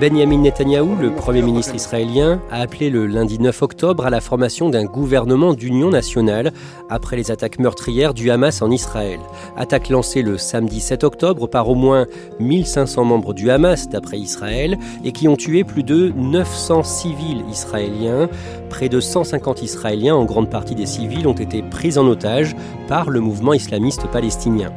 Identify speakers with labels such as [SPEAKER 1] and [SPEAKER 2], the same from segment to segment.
[SPEAKER 1] Benjamin Netanyahou, le Premier ministre israélien, a appelé le lundi 9 octobre à la formation d'un gouvernement d'union nationale après les attaques meurtrières du Hamas en Israël. Attaque lancée le samedi 7 octobre par au moins 1500 membres du Hamas d'après Israël et qui ont tué plus de 900 civils israéliens. Près de 150 Israéliens, en grande partie des civils, ont été pris en otage par le mouvement islamiste palestinien.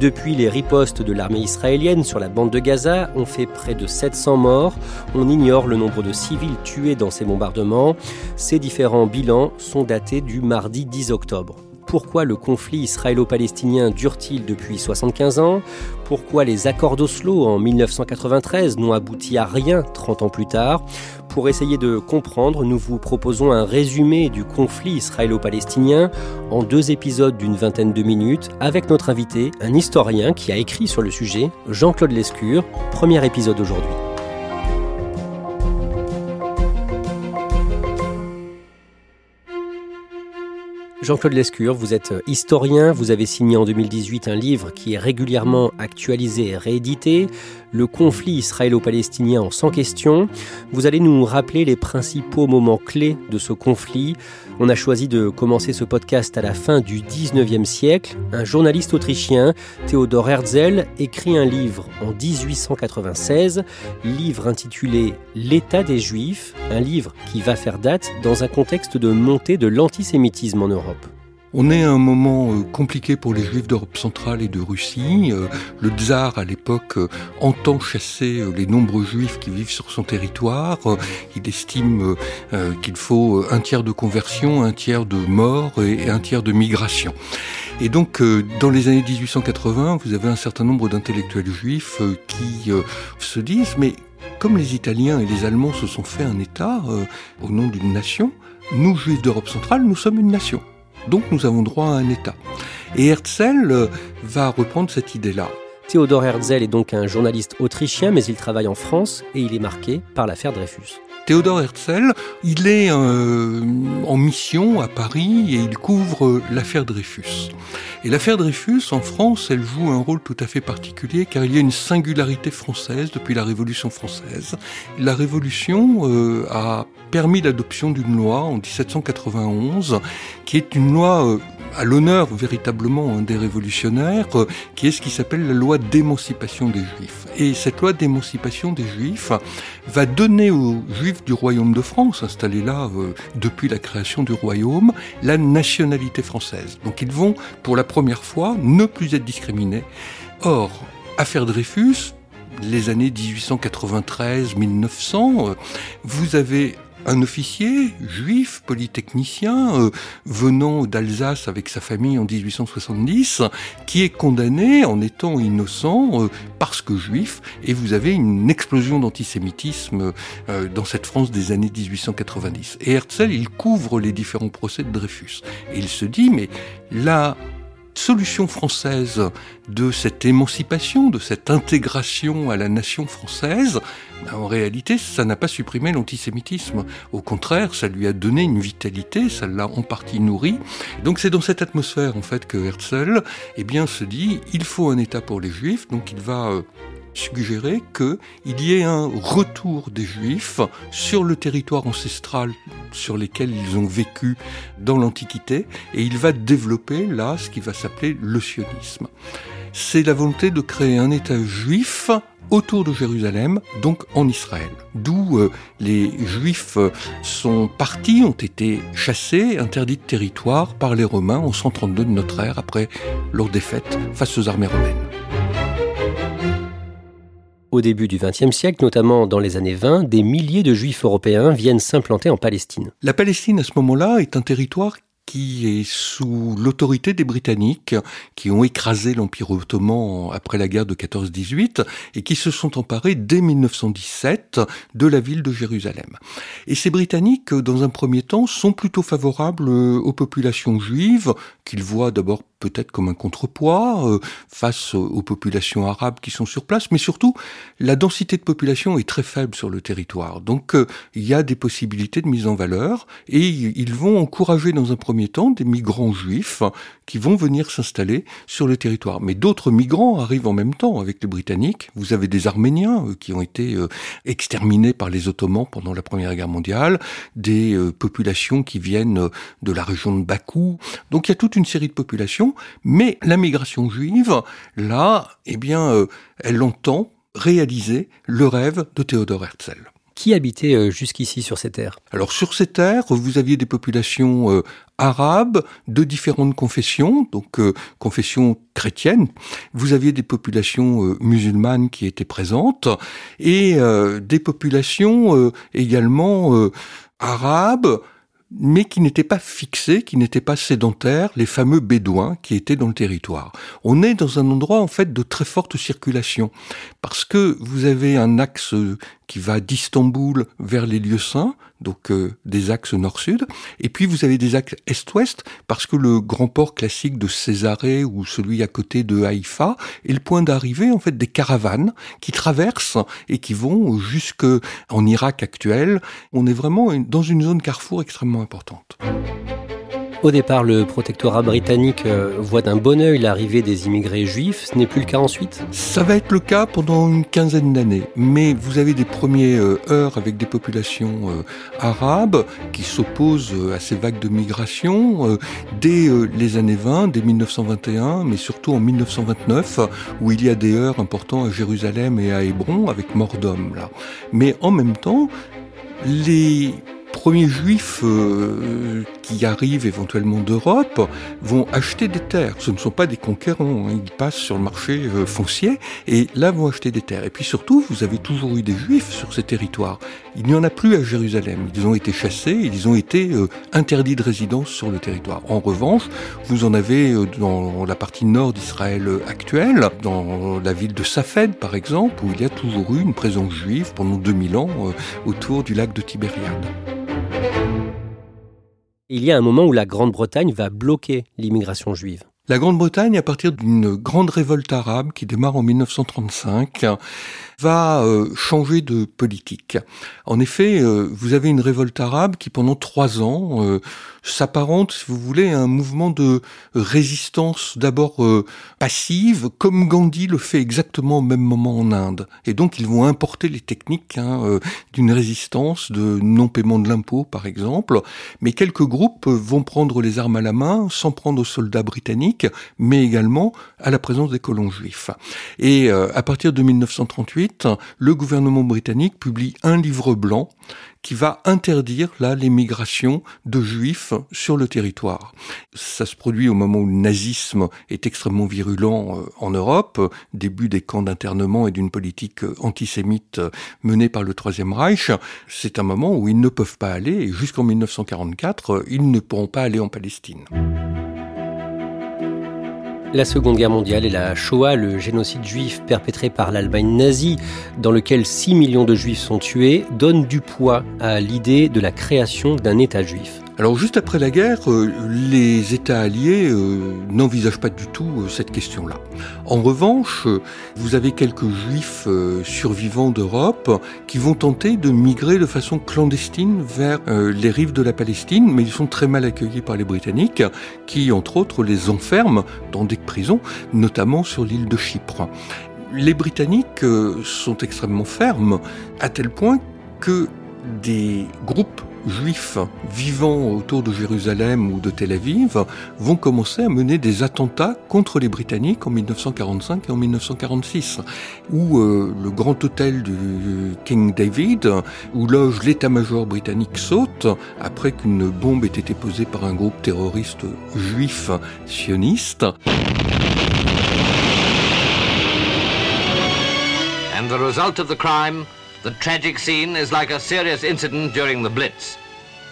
[SPEAKER 1] Depuis, les ripostes de l'armée israélienne sur la bande de Gaza ont fait près de 700 morts. On ignore le nombre de civils tués dans ces bombardements. Ces différents bilans sont datés du mardi 10 octobre. Pourquoi le conflit israélo-palestinien dure-t-il depuis 75 ans? Pourquoi les accords d'Oslo en 1993 n'ont abouti à rien 30 ans plus tard? Pour essayer de comprendre, nous vous proposons un résumé du conflit israélo-palestinien en deux épisodes d'une vingtaine de minutes avec notre invité, un historien qui a écrit sur le sujet, Jean-Claude Lescure. Premier épisode aujourd'hui. Jean-Claude Lescure, vous êtes historien, vous avez signé en 2018 un livre qui est régulièrement actualisé et réédité, Le conflit israélo-palestinien en 100 questions. Vous allez nous rappeler les principaux moments clés de ce conflit. On a choisi de commencer ce podcast à la fin du 19e siècle. Un journaliste autrichien, Theodor Herzl, écrit un livre en 1896, livre intitulé L'état des Juifs, un livre qui va faire date dans un contexte de montée de l'antisémitisme en Europe.
[SPEAKER 2] On est à un moment euh, compliqué pour les juifs d'Europe centrale et de Russie. Euh, Le tsar, à l'époque, euh, entend chasser les nombreux juifs qui vivent sur son territoire. Il estime qu'il faut un tiers de conversion, un tiers de mort et un tiers de migration. Et donc, dans les années 1880, vous avez un certain nombre d'intellectuels juifs qui se disent, mais comme les Italiens et les Allemands se sont fait un État au nom d'une nation, nous, juifs d'Europe centrale, nous sommes une nation. Donc nous avons droit à un État. Et Herzl euh, va reprendre cette idée-là.
[SPEAKER 1] Theodor Herzl est donc un journaliste autrichien, mais il travaille en France et il est marqué par l'affaire Dreyfus.
[SPEAKER 2] Théodore Herzl, il est euh, en mission à Paris et il couvre l'affaire Dreyfus. Et l'affaire Dreyfus, en France, elle joue un rôle tout à fait particulier car il y a une singularité française depuis la Révolution française. La Révolution euh, a permis l'adoption d'une loi en 1791 qui est une loi euh, à l'honneur véritablement des révolutionnaires, euh, qui est ce qui s'appelle la loi d'émancipation des Juifs. Et cette loi d'émancipation des Juifs va donner aux Juifs du Royaume de France, installés là euh, depuis la création du Royaume, la nationalité française. Donc ils vont, pour la première fois, ne plus être discriminés. Or, affaire Dreyfus, les années 1893-1900, euh, vous avez un officier juif, polytechnicien, euh, venant d'Alsace avec sa famille en 1870, qui est condamné en étant innocent euh, parce que juif, et vous avez une explosion d'antisémitisme euh, dans cette France des années 1890. Et Herzl, il couvre les différents procès de Dreyfus. Et il se dit, mais solution française de cette émancipation, de cette intégration à la nation française, ben, en réalité, ça n'a pas supprimé l'antisémitisme. Au contraire, ça lui a donné une vitalité, ça l'a en partie nourri. Donc c'est dans cette atmosphère, en fait, que Herzl, eh bien, se dit, il faut un État pour les Juifs, donc il va euh, suggérer qu'il y ait un retour des Juifs sur le territoire ancestral sur lesquels ils ont vécu dans l'Antiquité, et il va développer là ce qui va s'appeler le sionisme. C'est la volonté de créer un État juif autour de Jérusalem, donc en Israël. D'où euh, les Juifs euh, sont partis, ont été chassés, interdits de territoire par les Romains en 132 de notre ère, après leur défaite face aux armées romaines.
[SPEAKER 1] Au début du XXe siècle, notamment dans les années 20, des milliers de juifs européens viennent s'implanter en Palestine.
[SPEAKER 2] La Palestine, à ce moment-là, est un territoire qui est sous l'autorité des Britanniques, qui ont écrasé l'Empire ottoman après la guerre de 14-18 et qui se sont emparés dès 1917 de la ville de Jérusalem. Et ces Britanniques, dans un premier temps, sont plutôt favorables aux populations juives, qu'ils voient d'abord peut-être comme un contrepoids euh, face aux populations arabes qui sont sur place, mais surtout la densité de population est très faible sur le territoire. Donc euh, il y a des possibilités de mise en valeur et ils vont encourager dans un premier temps des migrants juifs qui vont venir s'installer sur le territoire. Mais d'autres migrants arrivent en même temps avec les Britanniques. Vous avez des Arméniens euh, qui ont été exterminés par les Ottomans pendant la Première Guerre mondiale, des populations qui viennent de la région de Bakou. Donc il y a toute une série de populations mais la migration juive, là, eh bien, euh, elle entend réaliser le rêve de Théodore Herzl.
[SPEAKER 1] Qui habitait euh, jusqu'ici sur ces terres?
[SPEAKER 2] Alors sur ces terres, vous aviez des populations euh, arabes de différentes confessions, donc confessions chrétiennes. Vous aviez des populations musulmanes qui étaient présentes et des populations également arabes mais qui n'étaient pas fixés, qui n'étaient pas sédentaires, les fameux bédouins qui étaient dans le territoire. On est dans un endroit en fait de très forte circulation, parce que vous avez un axe qui va d'Istanbul vers les lieux saints, donc euh, des axes nord-sud, et puis vous avez des axes est-ouest, parce que le grand port classique de Césarée ou celui à côté de Haïfa est le point d'arrivée en fait des caravanes qui traversent et qui vont jusque en Irak actuel. On est vraiment dans une zone carrefour extrêmement importante.
[SPEAKER 1] Au départ, le protectorat britannique euh, voit d'un bon œil l'arrivée des immigrés juifs. Ce n'est plus le cas ensuite?
[SPEAKER 2] Ça va être le cas pendant une quinzaine d'années. Mais vous avez des premiers euh, heures avec des populations euh, arabes qui s'opposent à ces vagues de migration dès les années 20, dès 1921, mais surtout en 1929, où il y a des heures importants à Jérusalem et à Hébron avec mort d'hommes là. Mais en même temps, les premiers juifs qui arrivent éventuellement d'Europe vont acheter des terres. Ce ne sont pas des conquérants, hein. ils passent sur le marché euh, foncier et là vont acheter des terres. Et puis surtout, vous avez toujours eu des juifs sur ces territoires. Il n'y en a plus à Jérusalem. Ils ont été chassés, ils ont été euh, interdits de résidence sur le territoire. En revanche, vous en avez dans la partie nord d'Israël actuelle, dans la ville de Safed par exemple, où il y a toujours eu une présence juive pendant 2000 ans autour du lac de Tibériade.
[SPEAKER 1] Il y a un moment où la Grande-Bretagne va bloquer l'immigration juive.
[SPEAKER 2] La Grande-Bretagne, à partir d'une grande révolte arabe qui démarre en 1935, va euh, changer de politique. En effet, euh, vous avez une révolte arabe qui pendant trois ans euh, s'apparente, si vous voulez, à un mouvement de résistance d'abord passive, comme Gandhi le fait exactement au même moment en Inde. Et donc ils vont importer les techniques hein, d'une résistance, de non-paiement de l'impôt par exemple. Mais quelques groupes vont prendre les armes à la main, sans prendre aux soldats britanniques, mais également à la présence des colons juifs. Et à partir de 1938, le gouvernement britannique publie un livre blanc qui va interdire là l'émigration de juifs sur le territoire. Ça se produit au moment où le nazisme est extrêmement virulent euh, en Europe, début des camps d'internement et d'une politique euh, antisémite euh, menée par le Troisième Reich. C'est un moment où ils ne peuvent pas aller et jusqu'en 1944, ils ne pourront pas aller en Palestine.
[SPEAKER 1] La Seconde Guerre mondiale et la Shoah, le génocide juif perpétré par l'Allemagne nazie, dans lequel 6 millions de juifs sont tués, donnent du poids à l'idée de la création d'un État juif.
[SPEAKER 2] Alors juste après la guerre, euh, les États alliés euh, n'envisagent pas du tout euh, cette question-là. En revanche, vous avez quelques juifs survivants d'Europe qui vont tenter de migrer de façon clandestine vers les rives de la Palestine, mais ils sont très mal accueillis par les Britanniques, qui entre autres les enferment dans des prisons, notamment sur l'île de Chypre. Les Britanniques sont extrêmement fermes, à tel point que des groupes juifs vivant autour de Jérusalem ou de Tel Aviv vont commencer à mener des attentats contre les Britanniques en 1945 et en 1946, où euh, le grand hôtel du King David, où loge l'état-major britannique, saute après qu'une bombe ait été posée par un groupe terroriste juif sioniste.
[SPEAKER 3] And the result of the crime, the tragic scene is like a serious incident during the Blitz.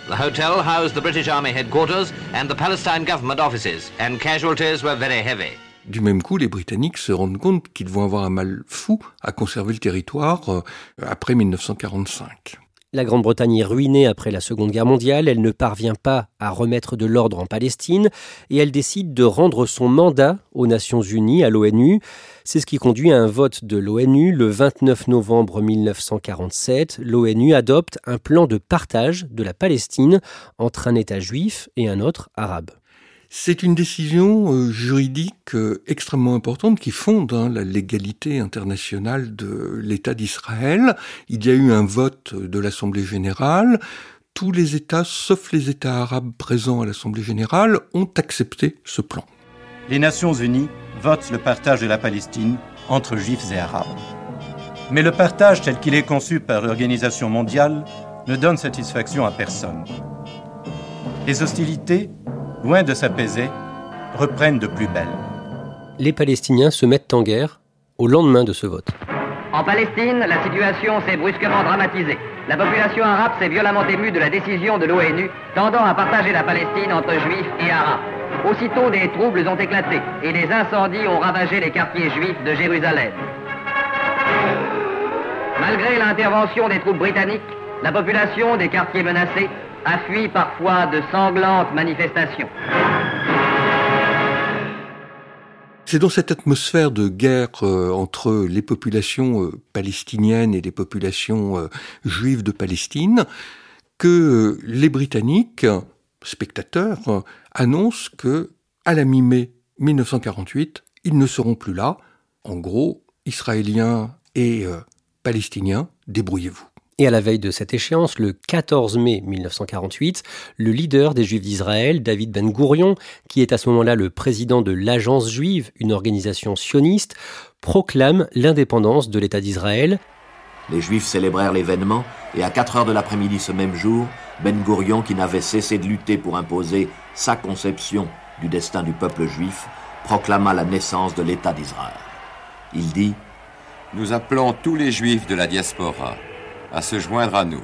[SPEAKER 3] The hotel housed the British Army headquarters and the Palestine government offices, and casualties were very heavy.
[SPEAKER 2] Du même coup, les Britanniques se rendent compte qu'ils vont avoir un mal fou à conserver le territoire euh, après 1945.
[SPEAKER 1] La Grande-Bretagne est ruinée après la Seconde Guerre mondiale, elle ne parvient pas à remettre de l'ordre en Palestine et elle décide de rendre son mandat aux Nations Unies, à l'ONU. C'est ce qui conduit à un vote de l'ONU le 29 novembre 1947. L'ONU adopte un plan de partage de la Palestine entre un État juif et un autre arabe.
[SPEAKER 2] C'est une décision euh, juridique euh, extrêmement importante qui fonde hein, la légalité internationale de l'État d'Israël. Il y a eu un vote de l'Assemblée générale. Tous les États, sauf les États arabes présents à l'Assemblée générale, ont accepté ce plan.
[SPEAKER 4] Les Nations unies votent le partage de la Palestine entre juifs et arabes. Mais le partage tel qu'il est conçu par l'Organisation mondiale ne donne satisfaction à personne. Les hostilités loin de s'apaiser, reprennent de plus belle.
[SPEAKER 1] Les Palestiniens se mettent en guerre au lendemain de ce vote.
[SPEAKER 5] En Palestine, la situation s'est brusquement dramatisée. La population arabe s'est violemment émue de la décision de l'ONU tendant à partager la Palestine entre juifs et arabes. Aussitôt, des troubles ont éclaté et des incendies ont ravagé les quartiers juifs de Jérusalem. Malgré l'intervention des troupes britanniques, la population des quartiers menacés a fui parfois de sanglantes manifestations.
[SPEAKER 2] C'est dans cette atmosphère de guerre euh, entre les populations euh, palestiniennes et les populations euh, juives de Palestine que les Britanniques, spectateurs, annoncent que à la mi-mai 1948, ils ne seront plus là. En gros, Israéliens et Palestiniens, débrouillez-vous.
[SPEAKER 1] Et à la veille de cette échéance, le 14 mai 1948, le leader des Juifs d'Israël, David Ben Gourion, qui est à ce moment-là le président de l'Agence juive, une organisation sioniste, proclame l'indépendance de l'État d'Israël.
[SPEAKER 6] Les Juifs célébrèrent l'événement et à 4 heures de l'après-midi ce même jour, Ben Gourion, qui n'avait cessé de lutter pour imposer sa conception du destin du peuple juif, proclama la naissance de l'État d'Israël. Il dit
[SPEAKER 7] Nous appelons tous les Juifs de la diaspora à se joindre à nous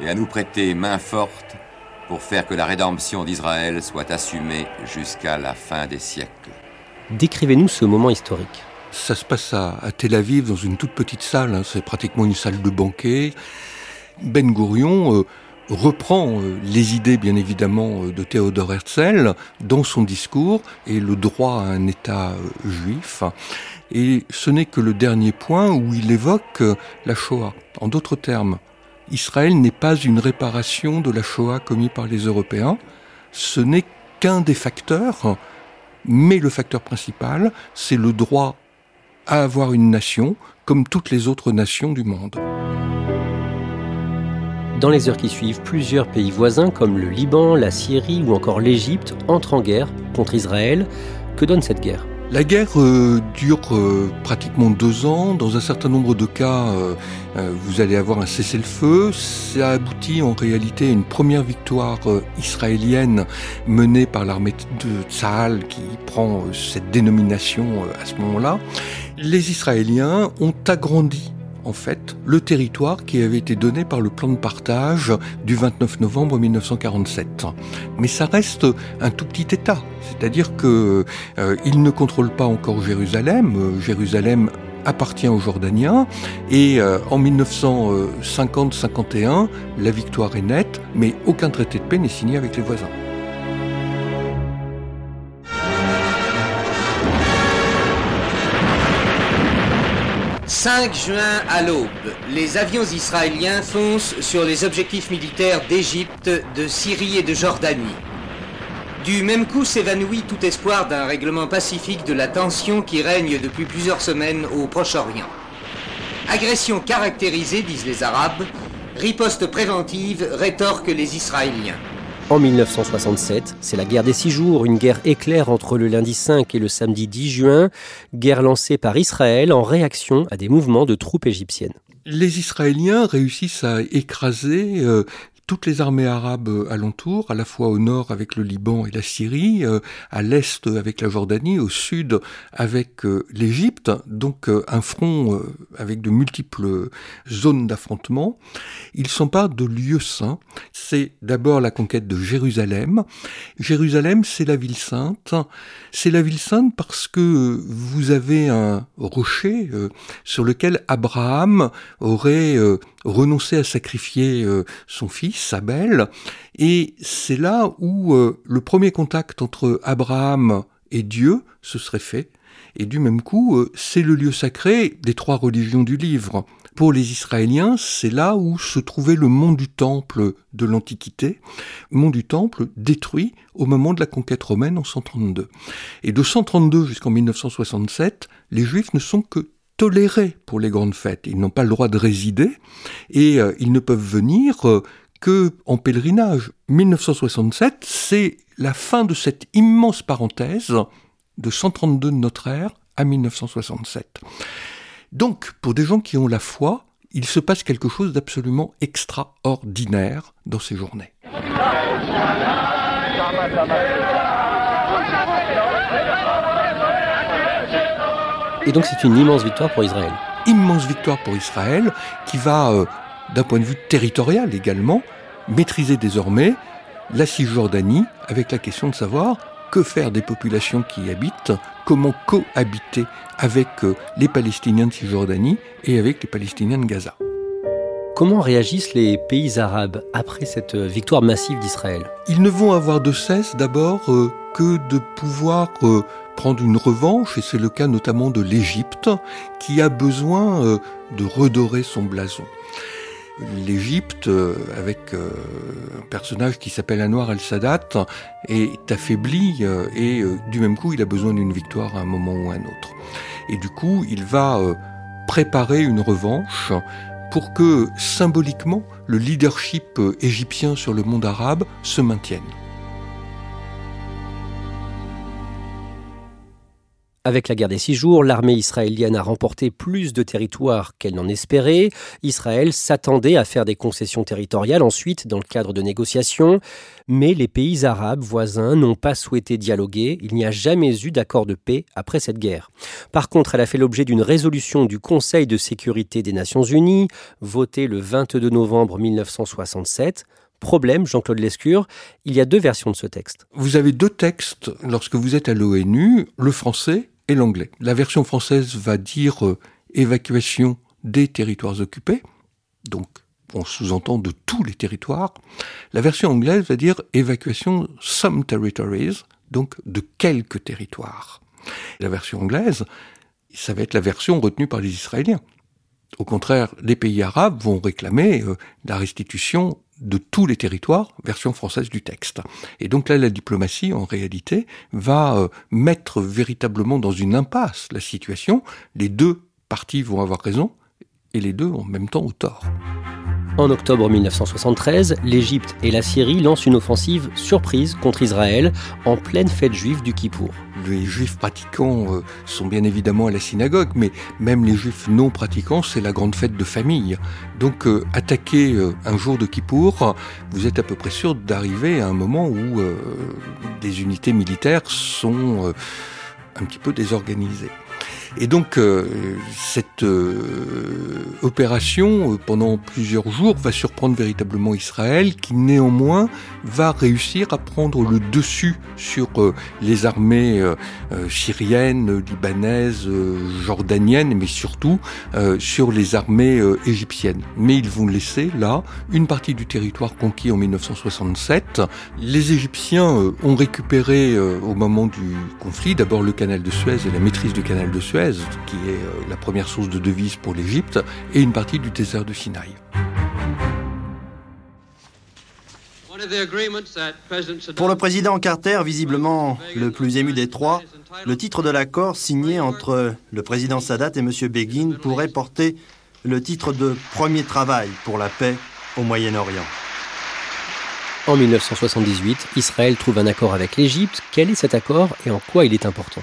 [SPEAKER 7] et à nous prêter main forte pour faire que la rédemption d'Israël soit assumée jusqu'à la fin des siècles.
[SPEAKER 1] Décrivez-nous ce moment historique.
[SPEAKER 2] Ça se passe à, Tel Aviv dans une toute petite salle, hein. c'est pratiquement une salle de banquet. Ben Gourion euh, reprend euh, les idées bien évidemment euh, de Théodore Herzl dans son discours et le droit à un État juif. Et ce n'est que le dernier point où il évoque la Shoah. En d'autres termes, Israël n'est pas une réparation de la Shoah commise par les Européens, ce n'est qu'un des facteurs, mais le facteur principal, c'est le droit à avoir une nation comme toutes les autres nations du monde.
[SPEAKER 1] Dans les heures qui suivent, plusieurs pays voisins comme le Liban, la Syrie ou encore l'Égypte entrent en guerre contre Israël. Que donne cette guerre?
[SPEAKER 2] La guerre euh, dure euh, pratiquement deux ans. Dans un certain nombre de cas, euh, vous allez avoir un cessez-le-feu. Ça aboutit en réalité à une première victoire israélienne menée par l'armée de Tsahal qui prend cette dénomination à ce moment-là. Les Israéliens ont agrandi en fait le territoire qui avait été donné par le plan de partage du 29 novembre 1947. Mais ça reste un tout petit État, c'est-à-dire que euh, il ne contrôle pas encore Jérusalem. Euh, Jérusalem appartient aux Jordaniens et euh, en 1950-51, la victoire est nette, mais aucun traité de paix n'est signé avec les voisins.
[SPEAKER 8] 5 juin à l'aube, les avions israéliens foncent sur les objectifs militaires d'Égypte, de Syrie et de Jordanie. Du même coup s'évanouit tout espoir d'un règlement pacifique de la tension qui règne depuis plusieurs semaines au Proche-Orient. Agression caractérisée, disent les Arabes, riposte préventive, rétorquent les Israéliens.
[SPEAKER 1] En 1967, c'est la guerre des six jours, une guerre éclair entre le lundi 5 et le samedi 10 juin, guerre lancée par Israël en réaction à des mouvements de troupes égyptiennes.
[SPEAKER 2] Les Israéliens réussissent à écraser euh, toutes les armées arabes euh, alentour, à la fois au nord avec le Liban et la Syrie, euh, à l'est avec la Jordanie, au sud avec euh, l'Égypte, donc un front avec de multiples zones d'affrontement. Il s'empare de lieux saints. C'est d'abord la conquête de Jérusalem. Jérusalem, c'est la ville sainte. C'est la ville sainte parce que vous avez un rocher sur lequel Abraham aurait renoncé à sacrifier son fils Abel, et c'est là où euh, le premier contact entre Abraham et Dieu se serait fait, et du même coup, euh, c'est le lieu sacré des trois religions du livre. Pour les Israéliens, c'est là où se trouvait le mont du Temple de l'Antiquité, mont du Temple détruit au moment de la conquête romaine en 132. Et de 132 jusqu'en 1967, les Juifs ne sont que tolérés pour les grandes fêtes. Ils n'ont pas le droit de résider et euh, ils ne peuvent venir que en pèlerinage. 1967, c'est la fin de cette immense parenthèse de 132 de notre ère à 1967. Donc, pour des gens qui ont la foi, il se passe quelque chose d'absolument extraordinaire dans ces journées.
[SPEAKER 1] Et donc c'est une immense victoire pour Israël.
[SPEAKER 2] Immense victoire pour Israël qui va euh, d'un point de vue territorial également, maîtriser désormais la Cisjordanie avec la question de savoir que faire des populations qui y habitent, comment cohabiter avec euh, les Palestiniens de Cisjordanie et avec les Palestiniens de Gaza.
[SPEAKER 1] Comment réagissent les pays arabes après cette euh, victoire massive d'Israël?
[SPEAKER 2] Ils ne vont avoir de cesse d'abord euh, que de pouvoir prendre une revanche, et c'est le cas notamment de l'Égypte, qui a besoin de redorer son blason l'Égypte, euh, avec euh, un personnage qui s'appelle Anwar al-Sadat, est affaibli euh, et du même coup il a besoin d'une victoire à un moment ou à un autre. Et du coup il va préparer une revanche pour que symboliquement le leadership égyptien sur le monde arabe se maintienne.
[SPEAKER 1] Avec la guerre des six jours, l'armée israélienne a remporté plus de territoires qu'elle n'en espérait. Israël s'attendait à faire des concessions territoriales ensuite dans le cadre de négociations, mais les pays arabes voisins n'ont pas souhaité dialoguer. Il n'y a jamais eu d'accord de paix après cette guerre. Par contre, elle a fait l'objet d'une résolution du Conseil de sécurité des Nations Unies, votée le 22 novembre 1967. Problème, Jean-Claude Lescure, il y a deux versions de ce texte.
[SPEAKER 2] Vous avez deux textes lorsque vous êtes à l'ONU, le français et l'anglais. La version française va dire euh, évacuation des territoires occupés, donc on sous-entend de tous les territoires. La version anglaise va dire évacuation some territories, donc de quelques territoires. La version anglaise, ça va être la version retenue par les Israéliens. Au contraire, les pays arabes vont réclamer euh, la restitution de tous les territoires, version française du texte. Et donc là, la diplomatie, en réalité, va euh, mettre véritablement dans une impasse la situation. Les deux parties vont avoir raison, et les deux en même temps au tort.
[SPEAKER 1] En octobre 1973, l'Égypte et la Syrie lancent une offensive surprise contre Israël en pleine fête juive du Kippour.
[SPEAKER 2] Les juifs pratiquants euh, sont bien évidemment à la synagogue, mais même les juifs non pratiquants, c'est la grande fête de famille. Donc euh, attaquer euh, un jour de Kippour, vous êtes à peu près sûr d'arriver à un moment où des unités militaires sont un petit peu désorganisées. Et donc euh, cette euh, opération, euh, pendant plusieurs jours, va surprendre véritablement Israël, qui néanmoins va réussir à prendre le dessus sur les armées syriennes, libanaises, jordaniennes, mais surtout sur les armées égyptiennes. Mais ils vont laisser là une partie du territoire conquis en 1967. Les Égyptiens ont récupéré au moment du conflit d'abord le canal de Suez et la maîtrise du canal de Suez qui est euh, la première source de devises pour l'Égypte, et une partie du désert de Sinaï.
[SPEAKER 9] Pour le président Carter, visiblement le plus ému des trois, le titre de l'accord signé entre le président Sadat et M. Begin pourrait porter le titre de premier travail pour la paix au Moyen-Orient.
[SPEAKER 1] En 1978, Israël trouve un accord avec l'Égypte. Quel est cet accord et en quoi il est important?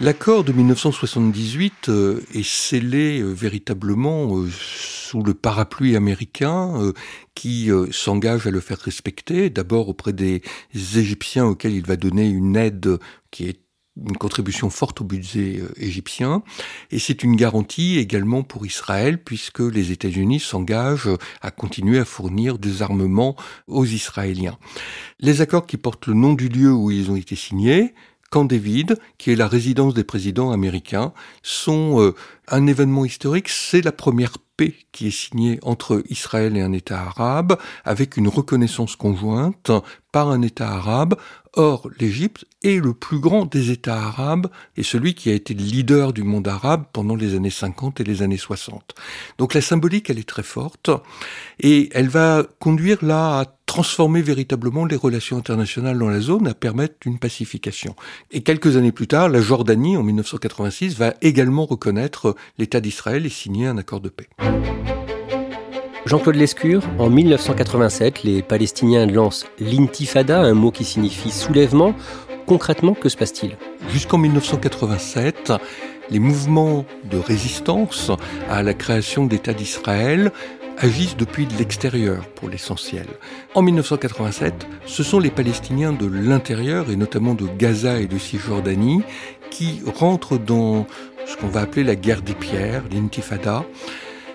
[SPEAKER 2] L'accord de 1978 euh, est scellé euh, véritablement euh, sous le parapluie américain qui s'engage à le faire respecter, d'abord auprès des Égyptiens auxquels il va donner une aide qui est une contribution forte au budget égyptien, et c'est une garantie également pour Israël puisque les États-Unis s'engagent à continuer à fournir des armements aux Israéliens. Les accords qui portent le nom du lieu où ils ont été signés, Camp David, qui est la résidence des présidents américains, sont euh, un événement historique. C'est la première paix qui est signée entre Israël et un État arabe, avec une reconnaissance conjointe par un État arabe. Or, l'Égypte est le plus grand des États arabes et celui qui a été le leader du monde arabe pendant les années 50 et les années 60. Donc la symbolique, elle est très forte et elle va conduire là à transformer véritablement les relations internationales dans la zone, à permettre une pacification. Et quelques années plus tard, la Jordanie, en 1986, va également reconnaître l'État d'Israël et signer un accord de paix.
[SPEAKER 1] Jean-Claude Lescure, en 1987, les Palestiniens lancent l'intifada, un mot qui signifie soulèvement. Concrètement, que se passe-t-il?
[SPEAKER 2] Jusqu'en 1987, les mouvements de résistance à la création d'État d'Israël agissent depuis l'extérieur pour l'essentiel. En 1987, ce sont les Palestiniens de l'intérieur, et notamment de Gaza et de Cisjordanie, qui rentrent dans ce qu'on va appeler la guerre des pierres, l'intifada,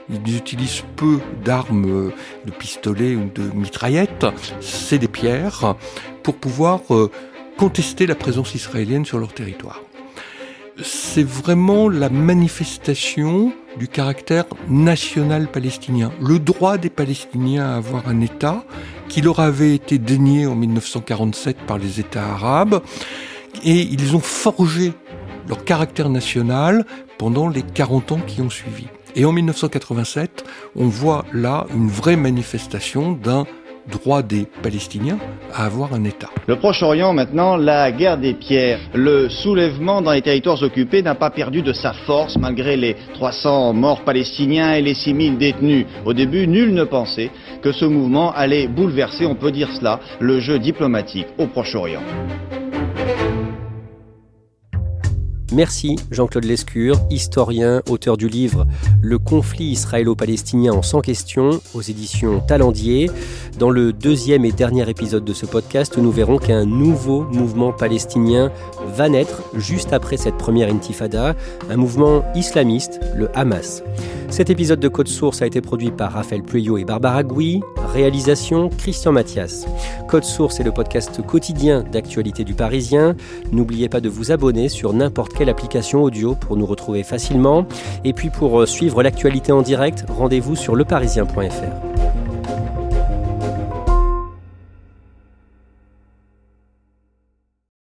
[SPEAKER 2] ils utilisent peu d'armes de pistolets ou de mitraillettes, c'est des pierres, pour pouvoir euh, contester la présence israélienne sur leur territoire. C'est vraiment la manifestation du caractère national palestinien, le droit des Palestiniens à avoir un État qui leur avait été dénié en 1947 par les États arabes, et ils ont forgé leur caractère national pendant les 40 ans qui ont suivi. Et en 1987, on voit là une vraie manifestation d'un droit des Palestiniens à avoir un État.
[SPEAKER 10] Le Proche-Orient maintenant, la guerre des pierres, le soulèvement dans les territoires occupés n'a pas perdu de sa force malgré les 300 morts palestiniens et les 6000 détenus. Au début, nul ne pensait que ce mouvement allait bouleverser, on peut dire cela, le jeu diplomatique au Proche-Orient.
[SPEAKER 1] Merci Jean-Claude Lescure, historien, auteur du livre Le conflit israélo-palestinien en 100 questions aux éditions Talendier. Dans le deuxième et dernier épisode de ce podcast, nous verrons qu'un nouveau mouvement palestinien va naître juste après cette première intifada, un mouvement islamiste, le Hamas. Cet épisode de Code Source a été produit par Raphaël Pueyo et Barbara Gouy. Réalisation Christian Mathias. Code Source est le podcast quotidien d'actualité du Parisien. N'oubliez pas de vous abonner sur n'importe quelle application audio pour nous retrouver facilement. Et puis pour euh, suivre l'actualité en direct, rendez-vous sur leparisien.fr.